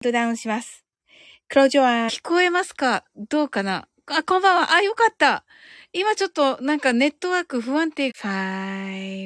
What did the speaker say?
トダウンします。クジョア、聞こえますか？どうかな？あ、こんばんは。あ、よかった。今ちょっとなんかネットワーク不安定。5、